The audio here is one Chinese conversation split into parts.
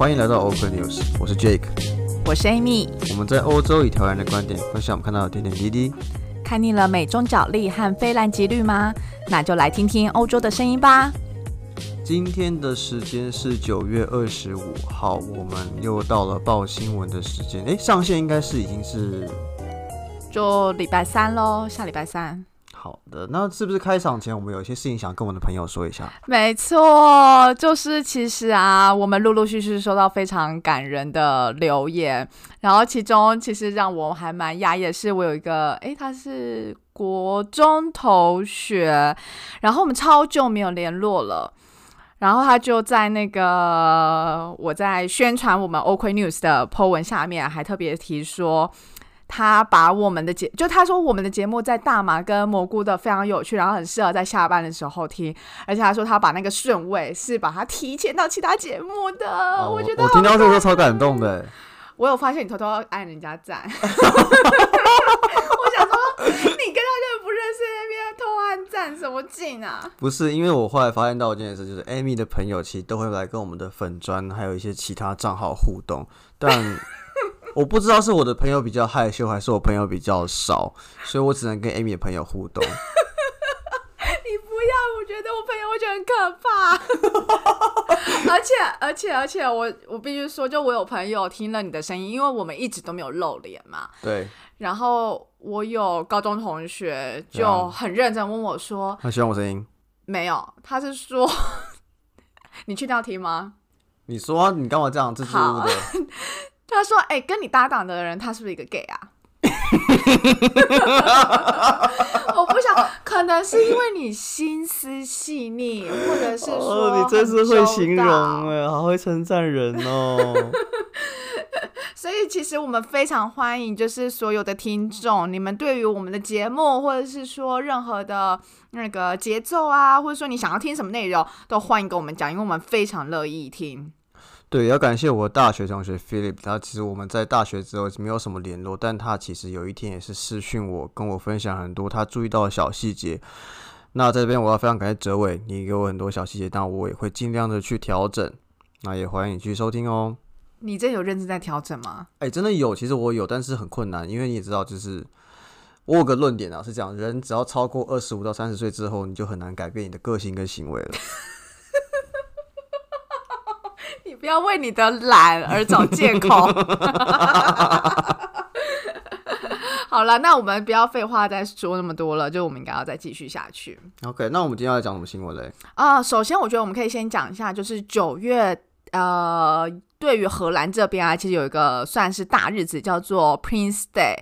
欢迎来到 Open News，我是 Jake，我是 Amy。我们在欧洲以台湾人的观点分享我们看到的点点滴滴。看腻了美中角力和非蓝即绿吗？那就来听听欧洲的声音吧。今天的时间是九月二十五号，我们又到了报新闻的时间。诶，上线应该是已经是就礼拜三喽，下礼拜三。好的，那是不是开场前我们有一些事情想跟我们的朋友说一下？没错，就是其实啊，我们陆陆续续收到非常感人的留言，然后其中其实让我还蛮压抑的是，我有一个诶，他是国中同学，然后我们超久没有联络了，然后他就在那个我在宣传我们 OK News 的 po 文下面还特别提说。他把我们的节，就他说我们的节目在大麻跟蘑菇的非常有趣，然后很适合在下班的时候听，而且他说他把那个顺位是把它提前到其他节目的，我觉得我听到这个超感动的。我有发现你偷偷按人家赞，我想说你跟他根本不认识，那边偷按赞什么劲啊？不是，因为我后来发现到一件事，就是 Amy 的朋友其实都会来跟我们的粉砖还有一些其他账号互动，但。我不知道是我的朋友比较害羞，还是我朋友比较少，所以我只能跟 Amy 的朋友互动。你不要，我觉得我朋友会觉得很可怕。而且，而且，而且，我我必须说，就我有朋友听了你的声音，因为我们一直都没有露脸嘛。对。然后我有高中同学就很认真问我说：“他喜欢我声音？”没有，他是说：“ 你去掉听吗？”你说你干嘛这样支支吾的？他说：“哎，跟你搭档的人，他是不是一个 gay 啊？” 我不想，可能是因为你心思细腻，或者是说你真是会形容哎，好会称赞人哦。所以其实我们非常欢迎，就是所有的听众，你们对于我们的节目，或者是说任何的那个节奏啊，或者说你想要听什么内容，都欢迎跟我们讲，因为我们非常乐意听。对，要感谢我大学同学 Philip，他其实我们在大学之后没有什么联络，但他其实有一天也是私讯我，跟我分享很多他注意到的小细节。那在这边我要非常感谢哲伟，你给我很多小细节，但我也会尽量的去调整。那也欢迎你继续收听哦。你这有认真在调整吗？哎，真的有，其实我有，但是很困难，因为你也知道，就是我有个论点啊，是讲人只要超过二十五到三十岁之后，你就很难改变你的个性跟行为了。不要为你的懒而找借口。好了，那我们不要废话再说那么多了，就我们应该要再继续下去。OK，那我们今天要讲什么新闻嘞？啊，首先我觉得我们可以先讲一下，就是九月，呃，对于荷兰这边啊，其实有一个算是大日子，叫做 Prince Day。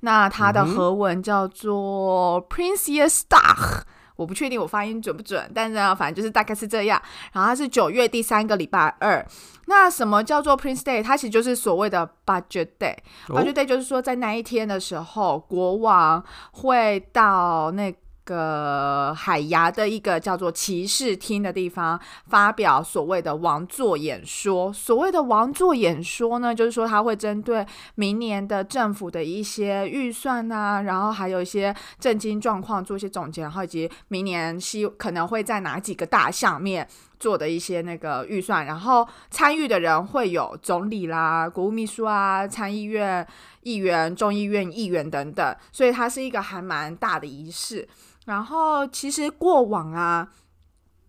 那它的荷文叫做 Prince Dag。我不确定我发音准不准，但是呢，反正就是大概是这样。然后它是九月第三个礼拜二。那什么叫做 Prince Day？它其实就是所谓的 Budget Day。Budget Day 就是说在那一天的时候，国王会到那。个海牙的一个叫做骑士厅的地方，发表所谓的王座演说。所谓的王座演说呢，就是说他会针对明年的政府的一些预算啊，然后还有一些政经状况做一些总结，然后以及明年希可能会在哪几个大项面做的一些那个预算。然后参与的人会有总理啦、国务秘书啊、参议院议员、众议院议员等等，所以它是一个还蛮大的仪式。然后，其实过往啊，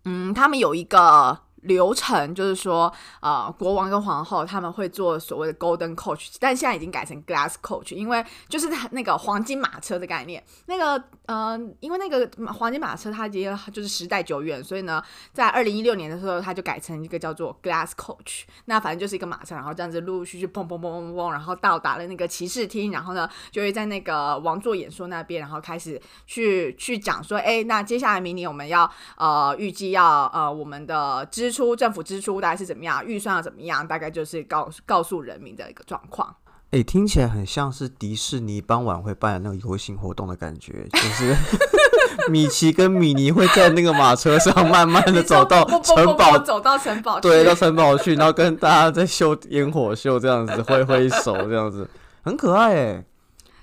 嗯，他们有一个。流程就是说，呃，国王跟皇后他们会做所谓的 golden coach，但现在已经改成 glass coach，因为就是那个黄金马车的概念。那个，呃，因为那个黄金马车它已经就是时代久远，所以呢，在二零一六年的时候，它就改成一个叫做 glass coach。那反正就是一个马车，然后这样子陆陆续续砰砰砰砰砰，然后到达了那个骑士厅，然后呢，就会在那个王座演说那边，然后开始去去讲说，哎，那接下来明年我们要呃预计要呃我们的支出政府支出大概是怎么样，预算要怎么样，大概就是告告诉人民的一个状况。哎，听起来很像是迪士尼傍晚会办的那个游行活动的感觉，就是 米奇跟米妮会在那个马车上慢慢的走到城堡，走到城堡，对，到城堡去，然后跟大家在秀烟火秀，这样子挥挥手，这样子很可爱哎。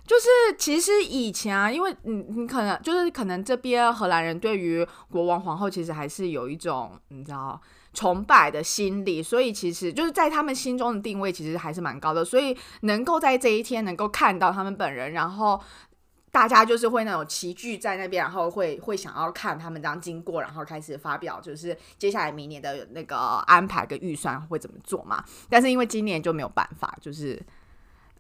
就是其实以前啊，因为你你可能就是可能这边荷兰人对于国王皇后其实还是有一种你知道。崇拜的心理，所以其实就是在他们心中的定位其实还是蛮高的，所以能够在这一天能够看到他们本人，然后大家就是会那种齐聚在那边，然后会会想要看他们这样经过，然后开始发表就是接下来明年的那个安排跟预算会怎么做嘛。但是因为今年就没有办法，就是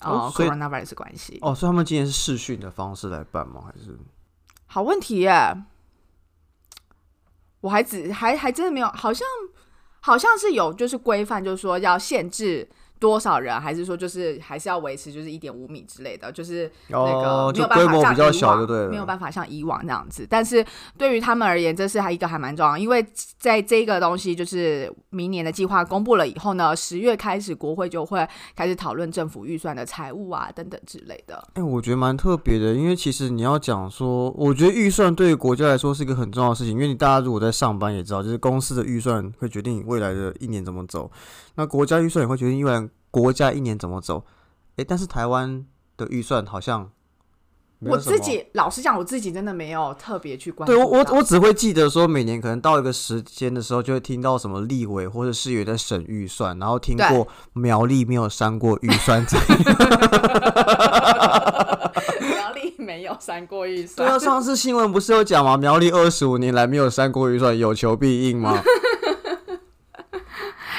哦 coronavirus 关系哦，所以他们今年是视讯的方式来办吗？还是好问题耶？我还只还还真的没有，好像好像是有就是规范，就是说要限制。多少人，还是说就是还是要维持就是一点五米之类的，就是那个没有办法像以往，没有办法像以往那样子。但是对于他们而言，这是还一个还蛮重要，因为在这个东西就是明年的计划公布了以后呢，十月开始国会就会开始讨论政府预算的财务啊等等之类的。哎，我觉得蛮特别的，因为其实你要讲说，我觉得预算对于国家来说是一个很重要的事情，因为你大家如果在上班也知道，就是公司的预算会决定未来的一年怎么走，那国家预算也会决定未来。国家一年怎么走？哎，但是台湾的预算好像我自己老实讲，我自己真的没有特别去关注。对我，我我只会记得说，每年可能到一个时间的时候，就会听到什么立委或者市议在审预算，然后听过苗栗没有删过预算。苗栗没有删过预算。对啊，上次新闻不是有讲吗？苗栗二十五年来没有删过预算，有求必应吗？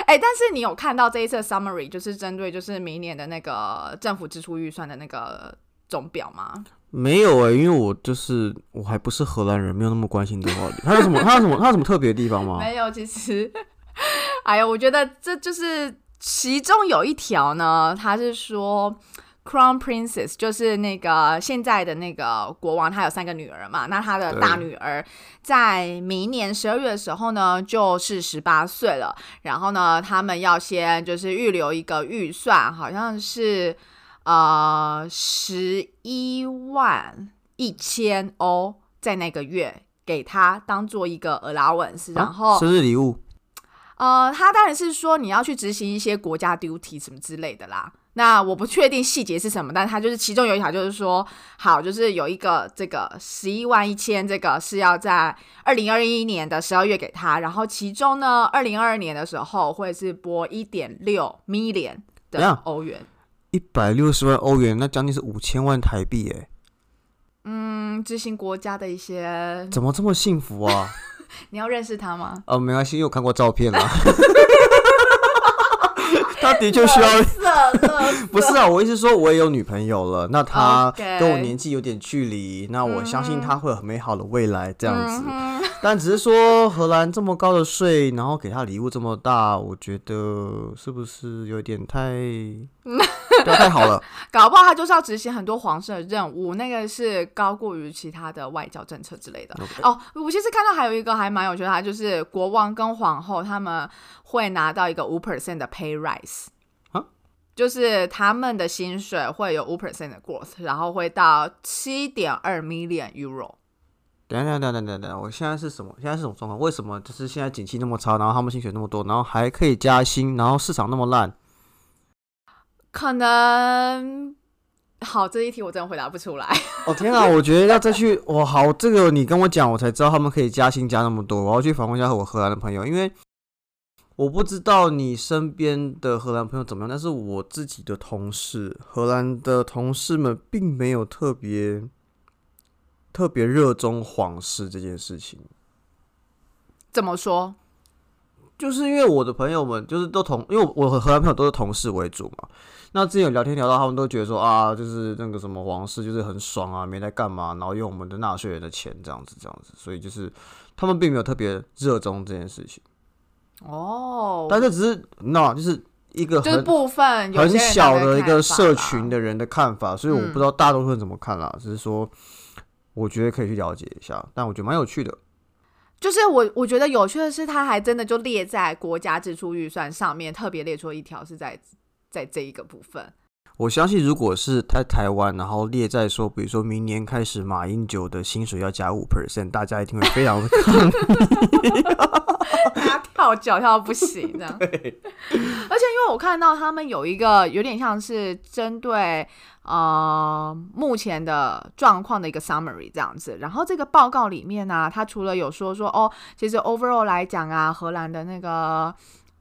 哎，但是你有看到这一次 summary，就是针对就是明年的那个政府支出预算的那个总表吗？没有哎，因为我就是我还不是荷兰人，没有那么关心这话题。他有什么？他有什么？他有什么特别的地方吗？没有，其实，哎呀，我觉得这就是其中有一条呢，他是说。Crown Princess 就是那个现在的那个国王，他有三个女儿嘛。那他的大女儿在明年十二月的时候呢，就是十八岁了。然后呢，他们要先就是预留一个预算，好像是呃十一万一千欧，在那个月给他当做一个 allowance，然后生日礼物。呃，他当然是说你要去执行一些国家 duty 什么之类的啦。那我不确定细节是什么，但他就是其中有一条，就是说，好，就是有一个这个十一万一千，这个是要在二零二一年的十二月给他，然后其中呢，二零二二年的时候会是拨一点六 million 的欧元，一百六十万欧元，那将近是五千万台币，哎，嗯，执行国家的一些，怎么这么幸福啊？你要认识他吗？哦，没关系，因为我看过照片了。他的确需要 不是啊，我意思说，我也有女朋友了，那他跟我年纪有点距离，那我相信他会有很美好的未来这样子。但只是说荷兰这么高的税，然后给他礼物这么大，我觉得是不是有点太，太好了？搞不好他就是要执行很多皇室的任务，那个是高过于其他的外交政策之类的。哦，我其实看到还有一个还蛮有趣的，就是国王跟皇后他们会拿到一个五 percent 的 pay rise，啊，就是他们的薪水会有五 percent 的 growth，然后会到七点二 million euro。等等等等等等，我现在是什么？现在是什么状况？为什么就是现在景气那么差，然后他们薪水那么多，然后还可以加薪，然后市场那么烂？可能好这一题我真的回答不出来。哦天啊，我觉得要再去哇好，这个你跟我讲，我才知道他们可以加薪加那么多。我要去访问一下我荷兰的朋友，因为我不知道你身边的荷兰朋友怎么样，但是我自己的同事，荷兰的同事们并没有特别。特别热衷皇室这件事情，怎么说？就是因为我的朋友们就是都同，因为我和荷兰朋友都是同事为主嘛。那之前有聊天聊到，他们都觉得说啊，就是那个什么皇室就是很爽啊，没在干嘛，然后用我们的纳税人的钱这样子这样子，所以就是他们并没有特别热衷这件事情。哦，但这只是那就是一个就是部分很小的一个社群的人的看法，所以我不知道大多数人怎么看啦，只是说。我觉得可以去了解一下，但我觉得蛮有趣的。就是我我觉得有趣的是，它还真的就列在国家支出预算上面，特别列出一条是在在这一个部分。我相信，如果是在台湾，然后列在说，比如说明年开始，马英九的薪水要加五 percent，大家一定会非常的抗议。他跳脚跳到不行这样。而且因为我看到他们有一个有点像是针对呃目前的状况的一个 summary 这样子，然后这个报告里面呢，他除了有说说哦，其实 overall 来讲啊，荷兰的那个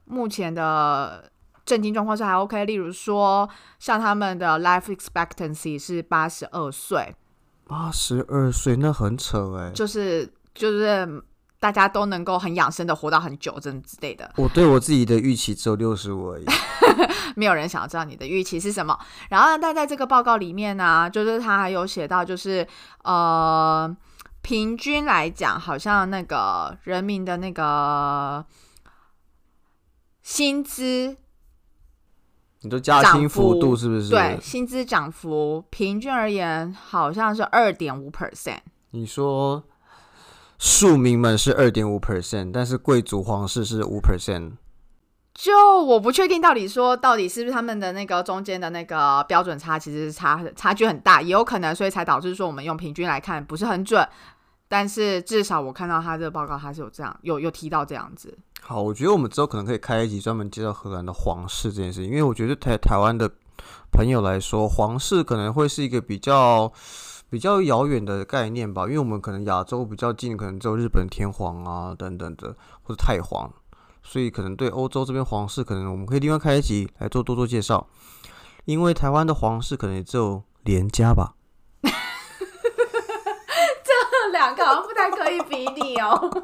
目前的。震惊状况是还 OK，例如说像他们的 life expectancy 是八十二岁，八十二岁那很扯哎，就是就是大家都能够很养生的活到很久，真之类的。我对我自己的预期只有六十五而已，没有人想要知道你的预期是什么。然后，但在这个报告里面呢，就是他还有写到，就是呃，平均来讲，好像那个人民的那个薪资。你都加薪幅度是不是？对，薪资涨幅平均而言好像是二点五 percent。你说庶民们是二点五 percent，但是贵族皇室是五 percent。就我不确定到底说到底是不是他们的那个中间的那个标准差其实差差距很大，也有可能，所以才导致说我们用平均来看不是很准。但是至少我看到他这个报告，他是有这样有有提到这样子。好，我觉得我们之后可能可以开一集专门介绍荷兰的皇室这件事情，因为我觉得台台湾的朋友来说，皇室可能会是一个比较比较遥远的概念吧，因为我们可能亚洲比较近，可能只有日本天皇啊等等的，或者太皇，所以可能对欧洲这边皇室，可能我们可以另外开一集来做多多介绍，因为台湾的皇室可能也只有连家吧。这两个好像不太可以比拟哦。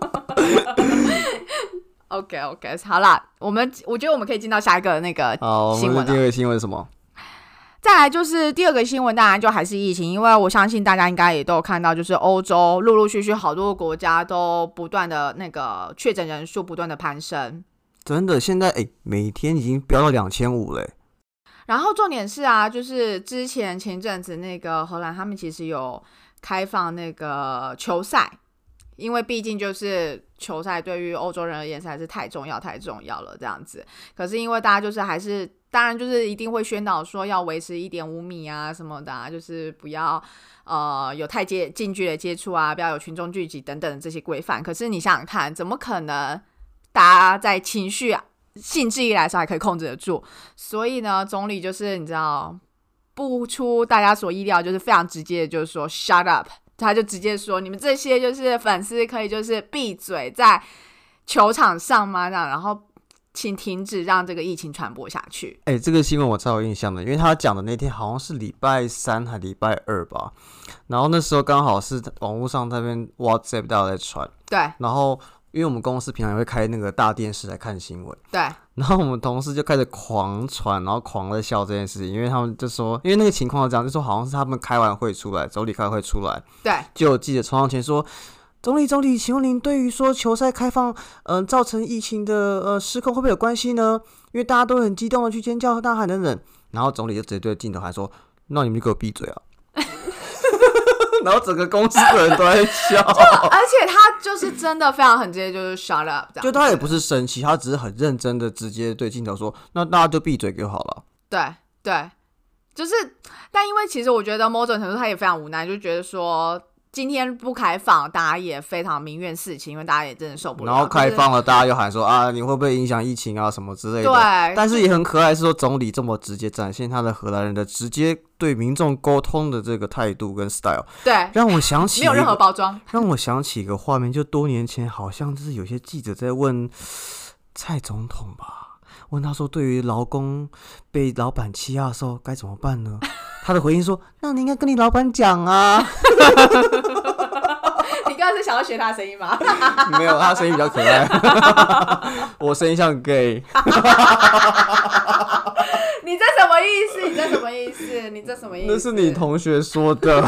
OK OK，好啦，我们我觉得我们可以进到下一个那个新闻。第二个新闻是什么？再来就是第二个新闻，当然就还是疫情，因为我相信大家应该也都有看到，就是欧洲陆陆续续好多个国家都不断的那个确诊人数不断的攀升。真的，现在哎，每天已经飙到两千五嘞。然后重点是啊，就是之前前阵子那个荷兰，他们其实有开放那个球赛。因为毕竟就是球赛对于欧洲人而言实在是太重要太重要了这样子，可是因为大家就是还是当然就是一定会宣导说要维持一点五米啊什么的啊，就是不要呃有太接近距离接触啊，不要有群众聚集等等这些规范。可是你想想看，怎么可能大家在情绪啊兴致一来的时候还可以控制得住？所以呢，总理就是你知道不出大家所意料，就是非常直接的，就是说 shut up。他就直接说：“你们这些就是粉丝，可以就是闭嘴在球场上吗？这样，然后请停止让这个疫情传播下去。”哎，这个新闻我超有印象的，因为他讲的那天好像是礼拜三还礼拜二吧，然后那时候刚好是网络上那边 WhatsApp 大家在传，对，然后。因为我们公司平常也会开那个大电视来看新闻，对。然后我们同事就开始狂传，然后狂在笑这件事情，因为他们就说，因为那个情况这样，就说好像是他们开完会出来，总理开会出来，对，就有记者冲上前说：“总理，总理，请问您对于说球赛开放，嗯，造成疫情的呃失控会不会有关系呢？因为大家都很激动的去尖叫和大喊等等。”然后总理就直接对着镜头还说：“那你们就给我闭嘴啊！”然后整个公司的人都在笑，而且他就是真的非常很直接，就是 shut up，就他也不是生气，他只是很认真的直接对镜头说：“那大家就闭嘴就好了。”对对，就是，但因为其实我觉得某种程度他也非常无奈，就觉得说。今天不开放，大家也非常民怨事情，因为大家也真的受不了。然后开放了，大家又喊说啊，你会不会影响疫情啊什么之类的。对。但是也很可爱，是说总理这么直接展现他的荷兰人的直接对民众沟通的这个态度跟 style。对。让我想起没有任何包装。让我想起一个画面，就多年前好像就是有些记者在问蔡总统吧，问他说对于劳工被老板欺压的时候该怎么办呢？他的回应说：“那你应该跟你老板讲啊。”你刚刚是想要学他的声音吗？没有，他声音比较可爱。我声音像 gay。你这什么意思？你这什么意思？你这什么意思？那是你同学说的。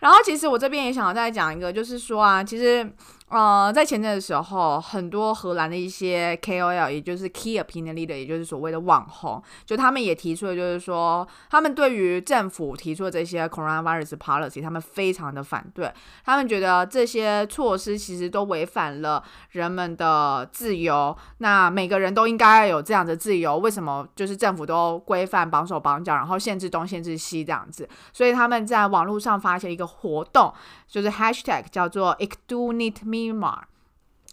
然后，其实我这边也想要再讲一个，就是说啊，其实。呃，在前阵的时候，很多荷兰的一些 KOL，也就是 Key Opinion Leader，也就是所谓的网红，就他们也提出了，就是说，他们对于政府提出的这些 Coronavirus Policy，他们非常的反对，他们觉得这些措施其实都违反了人们的自由。那每个人都应该有这样的自由，为什么就是政府都规范绑手绑脚，然后限制东限制西这样子？所以他们在网络上发起一个活动，就是 Hashtag 叫做 Ik doe niet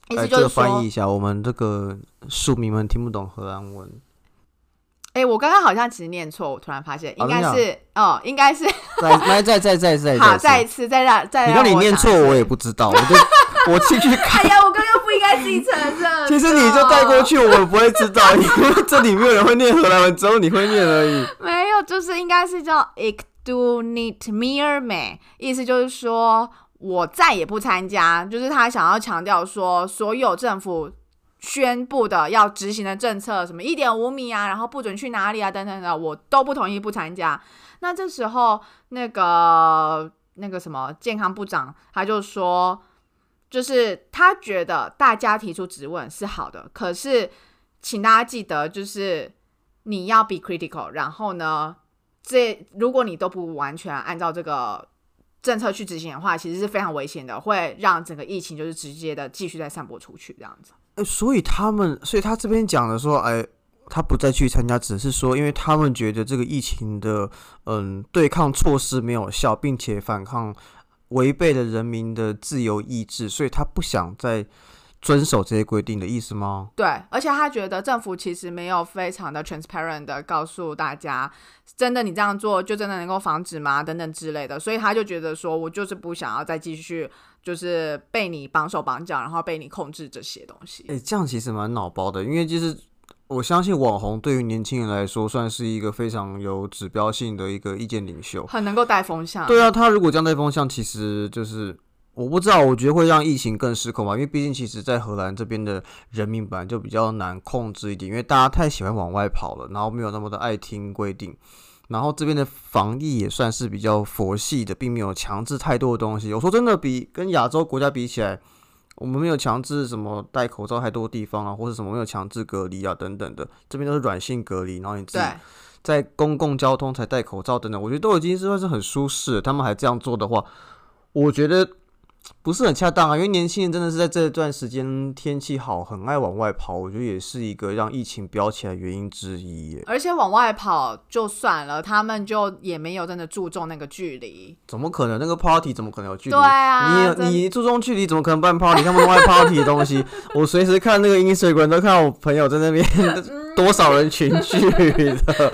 意思就是翻译一下，我们这个庶民们听不懂荷兰文。哎，我刚刚好像其实念错，我突然发现应该是哦，应该是再 再再再再再好，再一次再让再你看你念错，我也不知道，我就我进去 看。哎呀，我刚刚不应该自己承认。其实你就带过去，我不会知道，因为这里没有人会念荷兰文，只有你会念而已。没有，就是应该是叫 Ik do niet meer me，意思就是说。我再也不参加，就是他想要强调说，所有政府宣布的要执行的政策，什么一点五米啊，然后不准去哪里啊，等等的，我都不同意不参加。那这时候，那个那个什么健康部长他就说，就是他觉得大家提出质问是好的，可是请大家记得，就是你要 be critical，然后呢，这如果你都不完全按照这个。政策去执行的话，其实是非常危险的，会让整个疫情就是直接的继续再散播出去这样子。呃，所以他们，所以他这边讲的说，哎，他不再去参加，只是说，因为他们觉得这个疫情的嗯对抗措施没有效，并且反抗违背了人民的自由意志，所以他不想再。遵守这些规定的意思吗？对，而且他觉得政府其实没有非常的 transparent 的告诉大家，真的你这样做就真的能够防止吗？等等之类的，所以他就觉得说，我就是不想要再继续，就是被你绑手绑脚，然后被你控制这些东西。哎，这样其实蛮脑包的，因为就是我相信网红对于年轻人来说，算是一个非常有指标性的一个意见领袖，很能够带风向。对啊，他如果这样带风向，其实就是。我不知道，我觉得会让疫情更失控吧，因为毕竟其实，在荷兰这边的人民本来就比较难控制一点，因为大家太喜欢往外跑了，然后没有那么的爱听规定，然后这边的防疫也算是比较佛系的，并没有强制太多的东西。我说真的，比跟亚洲国家比起来，我们没有强制什么戴口罩太多地方啊，或者什么没有强制隔离啊等等的，这边都是软性隔离，然后你自己在公共交通才戴口罩等等，我觉得都已经是算是很舒适。他们还这样做的话，我觉得。不是很恰当啊，因为年轻人真的是在这段时间天气好，很爱往外跑，我觉得也是一个让疫情飙起来原因之一。而且往外跑就算了，他们就也没有真的注重那个距离。怎么可能？那个 party 怎么可能有距离？对啊，你你注重距离，怎么可能办 party？他们外 party 的东西，我随时看那个 Instagram 都看到我朋友在那边 多少人群聚的，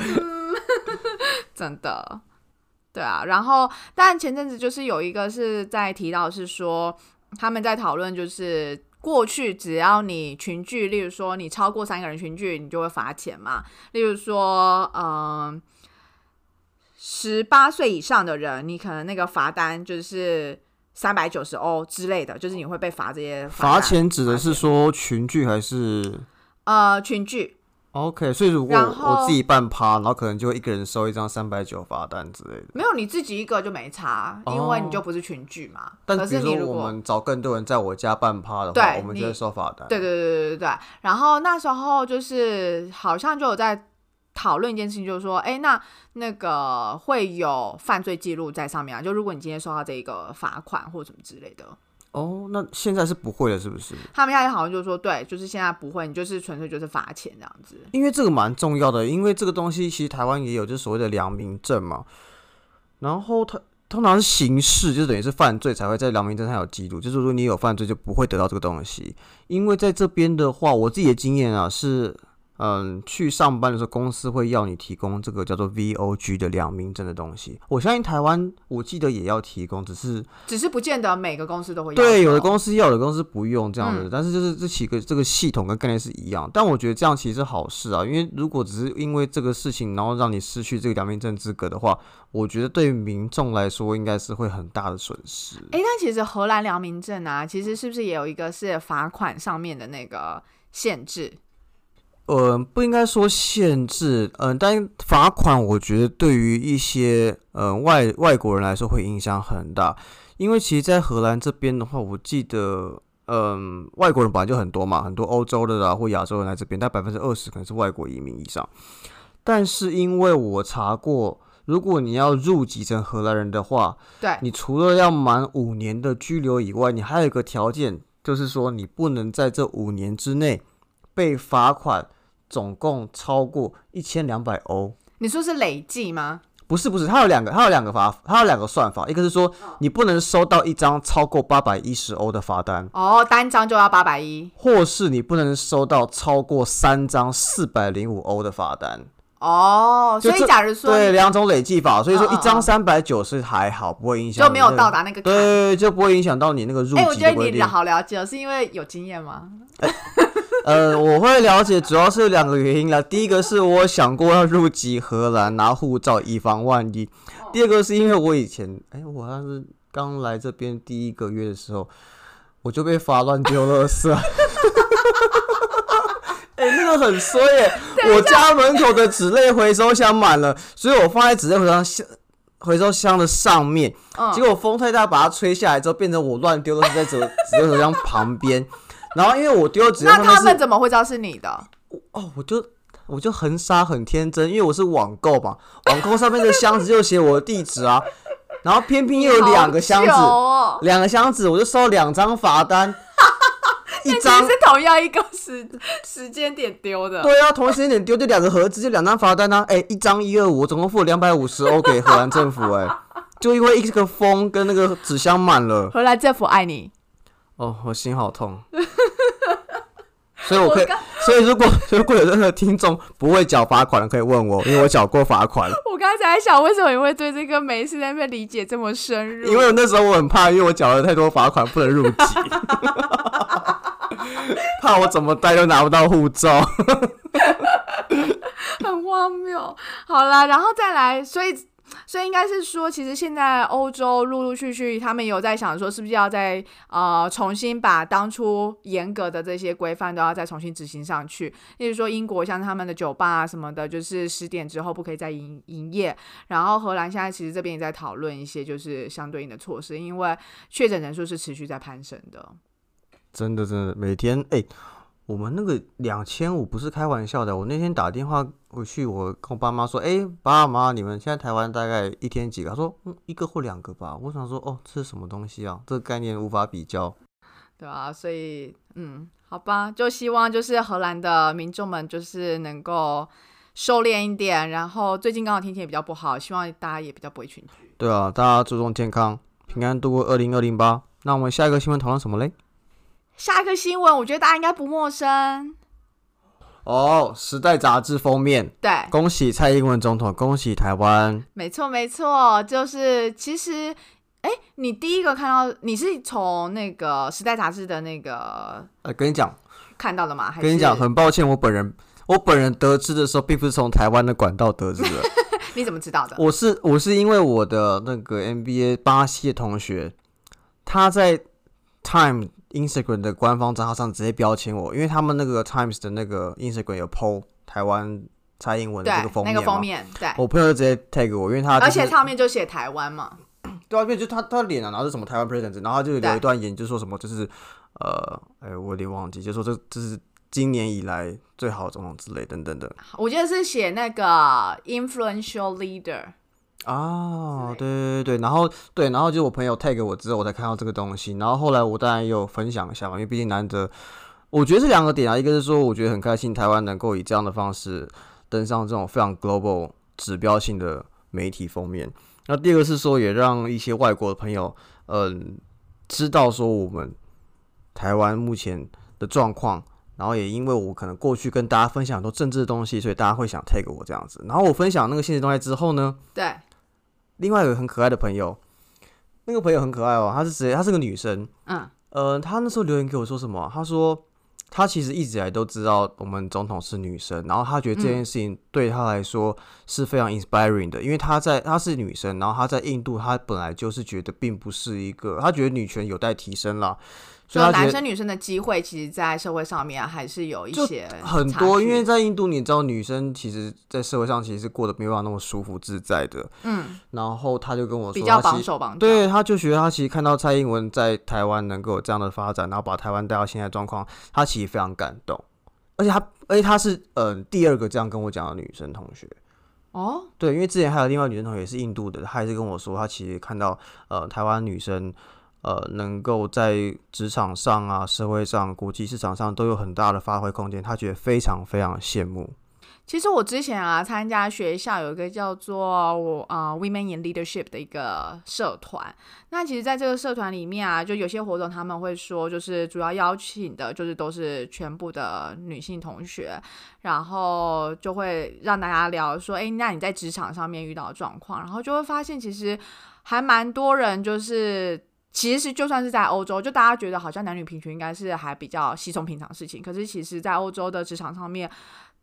真的。对啊，然后但前阵子就是有一个是在提到是说他们在讨论，就是过去只要你群聚，例如说你超过三个人群聚，你就会罚钱嘛。例如说，嗯，十八岁以上的人，你可能那个罚单就是三百九十欧之类的，就是你会被罚这些罚钱。指的是说群聚还是呃群聚？OK，所以如果我自己办趴，然后可能就一个人收一张三百九罚单之类的。没有，你自己一个就没差，因为你就不是群聚嘛。但是你如果我们找更多人在我家办趴的话，我们就会收罚单。对对对对对对。然后那时候就是好像就有在讨论一件事情，就是说，哎，那那个会有犯罪记录在上面啊？就如果你今天收到这个罚款或什么之类的。哦，那现在是不会了，是不是？他们现在好像就是说，对，就是现在不会，你就是纯粹就是罚钱这样子。因为这个蛮重要的，因为这个东西其实台湾也有，就是所谓的良民证嘛。然后他通常是刑事，就等于是犯罪才会在良民证上有记录，就是说你有犯罪就不会得到这个东西。因为在这边的话，我自己的经验啊是。嗯，去上班的时候，公司会要你提供这个叫做 V O G 的良民证的东西。我相信台湾，我记得也要提供，只是只是不见得每个公司都会。对，有的公司要，有的公司不用这样子。但是就是这几个这个系统跟概念是一样。但我觉得这样其实是好事啊，因为如果只是因为这个事情，然后让你失去这个良民证资格的话，我觉得对民众来说应该是会很大的损失。哎，但其实荷兰良民证啊，其实是不是也有一个是罚款上面的那个限制？呃，不应该说限制，嗯，但罚款我觉得对于一些呃外外国人来说会影响很大，因为其实，在荷兰这边的话，我记得嗯，外国人本来就很多嘛，很多欧洲的啦或亚洲人来这边，但百分之二十可能是外国移民以上。但是因为我查过，如果你要入籍成荷兰人的话，对，你除了要满五年的居留以外，你还有一个条件，就是说你不能在这五年之内被罚款，总共超过一千两百欧。你说是累计吗？不是不是，它有两个，它有两个法，它有两个算法，一个是说你不能收到一张超过八百一十欧的罚单，哦，单张就要八百一。或是你不能收到超过三张四百零五欧的罚单。哦，所以这假如说对两种累计法，所以说嗯嗯一张嗯三百九是还好，不会影响就没有你那到达那个坎。对，就不会影响到你那个入哎、我籍觉得你。好了解哦，是因为有经验吗？呃，我会了解，主要是有两个原因啦。第一个是我想过要入籍荷兰拿护照，以防万一；第二个是因为我以前，哎、我好像是刚来这边第一个月的时候，我就被罚乱丢垃圾。哎、那个很衰耶、我家门口的纸类回收箱满了，所以我放在纸类回收箱箱回收箱的上面，嗯结果风太大，把它吹下来之后，变成我乱丢的是在纸纸类回收箱旁边。然后因为我丢纸类那他们怎么会知道是你的？哦，我就我就很傻很天真，因为我是网购嘛，网购上面的箱子就写我的地址啊，然后偏偏又有两个箱子，两个箱子，我就收两张罚单，一其实张是同样一个时时间点丢的。对啊，同一时间点丢就两个盒子，就两张罚单啊，哎、一张一二五，我总共付了两百五十欧给荷兰政府、哎，就因为一个风跟那个纸箱满了，荷兰政府爱你，哦，我心好痛。所以我可以，所以如果如果有任何听众不会缴罚款的，可以问我，因为我缴过罚款。我刚才在想，为什么你会对这个美事在那边理解这么深入？因为那时候我很怕，因为我缴了太多罚款，不能入籍，怕我怎么带都拿不到护照。很荒谬。好啦，然后再来，所以所以应该是说，其实现在欧洲陆陆续续，他们有在想说，是不是要再呃重新把当初严格的这些规范都要再重新执行上去。例如说，英国像他们的酒吧啊什么的，就是十点之后不可以再营营业。然后荷兰现在其实这边也在讨论一些就是相对应的措施，因为确诊人数是持续在攀升的。真的真的，每天哎、我们那个两千五不是开玩笑的。我那天打电话回去，我跟我爸妈说，哎、爸妈，你们现在台湾大概一天几个？他说，嗯，一个或两个吧。我想说，哦，这是什么东西啊？这个概念无法比较。对啊，所以嗯，好吧，就希望就是荷兰的民众们就是能够收敛一点，然后最近刚好天气也比较不好，希望大家也比较不会群聚。对啊，大家注重健康，平安度过二零二零吧。那我们下一个新闻讨论什么嘞？下一个新闻，我觉得大家应该不陌生，哦，《时代》杂志封面，对，恭喜蔡英文总统，恭喜台湾。没错没错，就是其实。哎，你第一个看到你是从那个《时代》杂志的那个呃，跟你讲，看到的吗？还跟你讲，很抱歉，我本人我本人得知的时候，并不是从台湾的管道得知的。你怎么知道的？我是我是因为我的那个 NBA 巴西的同学，他在 Time Instagram 的官方账号上直接标签我，因为他们那个 Times 的那个 Instagram 有 PO 台湾蔡英文这个，封面嘛，个封面，对，我朋友就直接 tag 我，因为他、就是、而且上面就写台湾嘛，对啊，因为就他他脸啊，然后是什么台湾 president，然后他就留一段言，就说什么就是呃，哎，我有点忘记，就说这这是今年以来最好的总统之类等等的。我记得是写那个 influential leader。啊，对对对对，然后对，然后就我朋友 tag 我之后，我才看到这个东西，然后后来我当然也有分享一下嘛，因为毕竟难得，我觉得是两个点啊，一个是说我觉得很开心台湾能够以这样的方式登上这种非常 global 指标性的媒体封面，那第二个是说也让一些外国的朋友，嗯、知道说我们台湾目前的状况。然后也因为我可能过去跟大家分享很多政治的东西，所以大家会想 tag 我这样子。然后我分享那个现实动态之后呢，对，另外一个很可爱的朋友，那个朋友很可爱哦，她是直接她是个女生，嗯，呃，她那时候留言给我说什么？她说她其实一直以来都知道我们总统是女生，然后她觉得这件事情对她来说是非常 inspiring 的，因为她在她是女生，然后她在印度，她本来就是觉得并不是一个，她觉得女权有待提升啦。所以男生女生的机会，其实，在社会上面还是有一些很多。因为在印度，你知道，女生其实，在社会上其实是过得没办法那么舒服自在的。嗯，然后他就跟我说，比较绑手绑脚。对，他就觉得他其实看到蔡英文在台湾能够有这样的发展，然后把台湾带到现在状况，他其实非常感动。而且他，而且他是呃第二个这样跟我讲的女生同学。哦，对，因为之前还有另外女生同学也是印度的，她也是跟我说，她其实看到呃台湾女生呃能够在职场上啊、社会上、国际市场上都有很大的发挥空间，他觉得非常非常羡慕。其实我之前啊，参加学校有一个叫做我啊 Women in Leadership 的一个社团。那其实，在这个社团里面啊，就有些活动他们会说，就是主要邀请的，就是都是全部的女性同学，然后就会让大家聊说，哎，那你在职场上面遇到的状况，然后就会发现，其实还蛮多人就是，其实就算是在欧洲，就大家觉得好像男女平权应该是还比较稀松平常事情，可是其实，在欧洲的职场上面。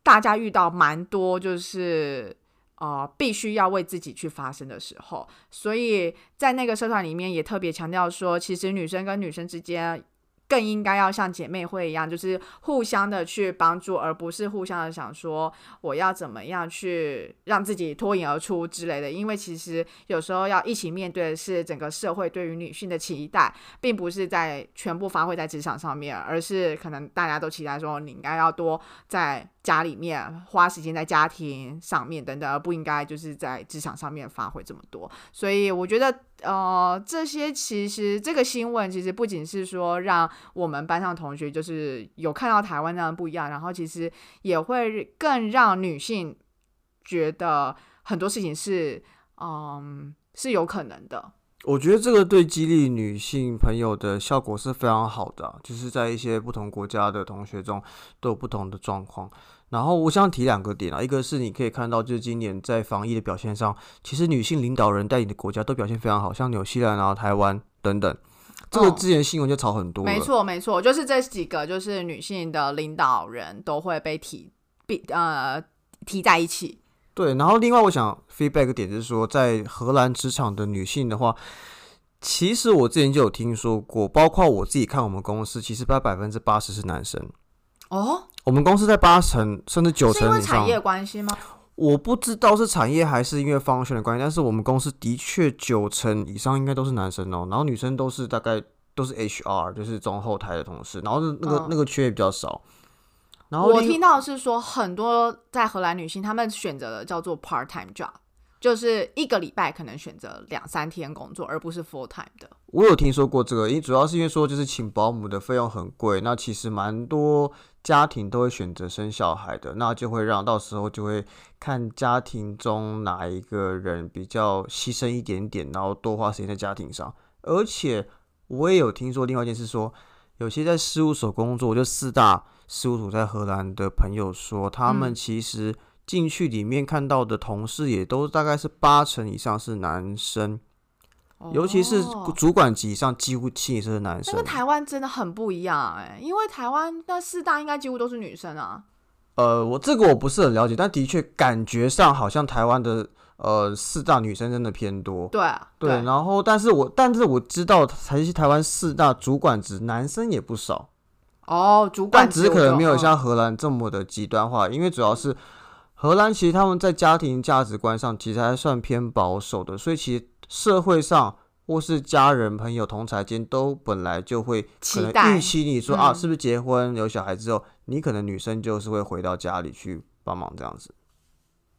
大家遇到蛮多，就是呃，必须要为自己去发声的时候，所以在那个社团里面也特别强调说，其实女生跟女生之间。更应该要像姐妹会一样，就是互相的去帮助，而不是互相的想说我要怎么样去让自己脱颖而出之类的。因为其实有时候要一起面对的是整个社会对于女性的期待，并不是在全部发挥在职场上面，而是可能大家都期待说你应该要多在家里面花时间在家庭上面等等，而不应该就是在职场上面发挥这么多。所以我觉得。呃，这些其实这个新闻其实不仅是说让我们班上同学就是有看到台湾那样不一样，然后其实也会更让女性觉得很多事情是嗯是有可能的。我觉得这个对激励女性朋友的效果是非常好的，就是在一些不同国家的同学中都有不同的状况。然后我想提两个点啊，一个是你可以看到，就是今年在防疫的表现上，其实女性领导人带领的国家都表现非常好，像纽西兰啊、台湾等等。这个之前新闻就炒很多。没错，没错，就是这几个，就是女性的领导人都会被提，比呃提在一起。对，然后另外我想 feedback 点就是说，在荷兰职场的女性的话，其实我之前就有听说过，包括我自己看我们公司，其实大概百分之八十是男生。哦。我们公司在八成甚至九成以上，产业关系吗？我不知道是产业还是因为方向的关系，但是我们公司的确九成以上应该都是男生哦，然后女生都是大概都是 HR，就是中后台的同事，然后那个那个缺也比较少。然后我听到是说很多在荷兰女性，她们选择的叫做 part time job。就是一个礼拜可能选择两三天工作，而不是 full time 的。我有听说过这个，因主要是因为说就是请保姆的费用很贵，那其实蛮多家庭都会选择生小孩的，那就会让到时候就会看家庭中哪一个人比较牺牲一点点，然后多花时间在家庭上。而且我也有听说另外一件事，说有些在事务所工作，就四大事务所在荷兰的朋友说，他们其实。进去里面看到的同事也都大概是八成以上是男生，尤其是主管级以上几乎七成是男生。那跟台湾真的很不一样哎，因为台湾那四大应该几乎都是女生啊。呃，我这个我不是很了解，但的确感觉上好像台湾的呃四大女生真的偏多。对啊对，然后但是我但是我知道，才是台湾四大主管职男生也不少。哦，主管只是可能没有像荷兰这么的极端化，因为主要是。荷兰其实他们在家庭价值观上其实还算偏保守的，所以其实社会上或是家人、朋友、同才间都本来就会可能预期你说啊，是不是结婚有小孩之后，你可能女生就是会回到家里去帮忙这样子。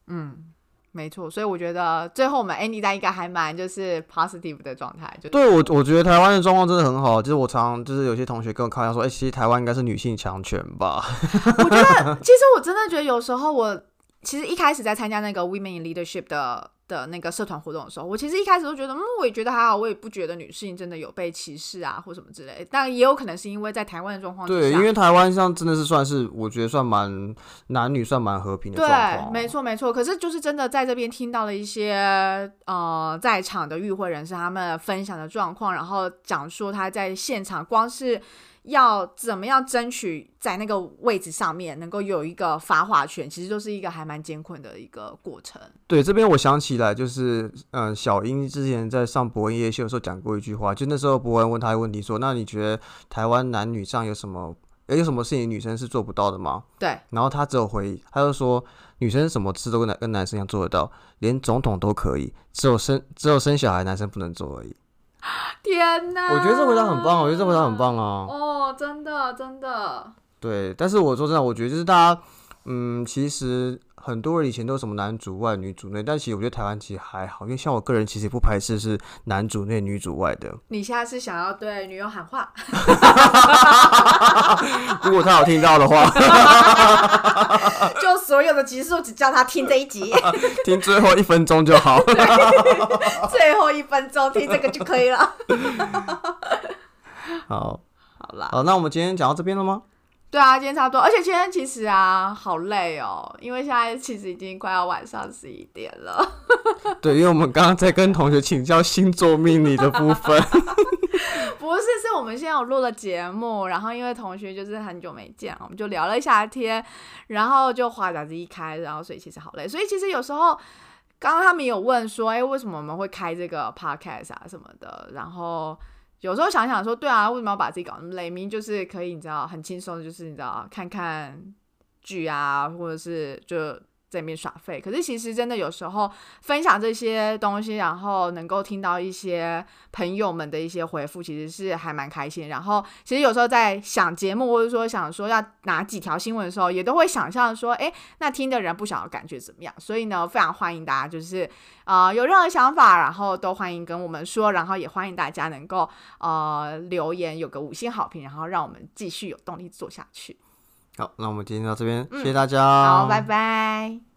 嗯，没错，所以我觉得最后我们 Andy 在应该还蛮就是 positive 的状态。就对我，我觉得台湾的状况真的很好。就是我常就是有些同学跟我开玩笑说，哎，其实台湾应该是女性强权吧？我觉得，其实我真的觉得有时候我。其实一开始在参加那个 Women in Leadership 的的那个社团活动的时候，我其实一开始都觉得，嗯，我也觉得还好，我也不觉得女性真的有被歧视啊或什么之类。但也有可能是因为在台湾的状况，对，因为台湾上真的是算是我觉得算蛮男女算蛮和平的状况。对，没错没错。可是就是真的在这边听到了一些呃在场的与会人士他们分享的状况，然后讲说他在现场光是。要怎么样争取在那个位置上面能够有一个发话权，其实就是一个还蛮艰困的一个过程。对，这边我想起来，就是嗯，小英之前在上伯恩夜秀的时候讲过一句话，就那时候伯恩问他一个问题说：“那你觉得台湾男女上有什么？”有什么事情女生是做不到的吗？对，然后他只有回，他就说女生什么事都跟男跟男生一样做得到，连总统都可以，只有生只有生小孩男生不能做而已。天哪！我觉得这回答很棒，我觉得这回答很棒啊。哦，真的真的。对，但是我说真的，我觉得就是大家，嗯，其实。很多人以前都什么男主外女主内，但其实我觉得台湾其实还好，因为像我个人其实也不排斥是男主内女主外的。你现在是想要对女友喊话？如果他有听到的话，就所有的集数只叫他听这一集，听最后一分钟就好。最后一分钟听这个就可以了。好，好啦，好，那我们今天讲到这边了吗？对啊，今天差不多，而且今天其实啊，好累哦，因为现在其实已经快要晚上十一点了。对，因为我们刚刚在跟同学请教星座命理的部分。不是，是我们现在有录了节目，然后因为同学就是很久没见，我们就聊了一下天，然后就话匣子一开，然后所以其实好累。所以其实有时候，刚刚他们有问说，哎，为什么我们会开这个 podcast 啊什么的，然后。有时候想想说，对啊，为什么要把自己搞那么累？明明就是可以，你知道，很轻松，就是你知道，看看剧啊，或者是就。在面耍废，可是其实真的有时候分享这些东西，然后能够听到一些朋友们的一些回复，其实是还蛮开心。然后其实有时候在想节目，或者说想说要拿几条新闻的时候，也都会想象说，哎，那听的人不晓得感觉怎么样。所以呢，非常欢迎大家，就是呃有任何想法，然后都欢迎跟我们说，然后也欢迎大家能够呃留言，有个五星好评，然后让我们继续有动力做下去。好，那我们今天到这边，谢谢大家，好，拜拜。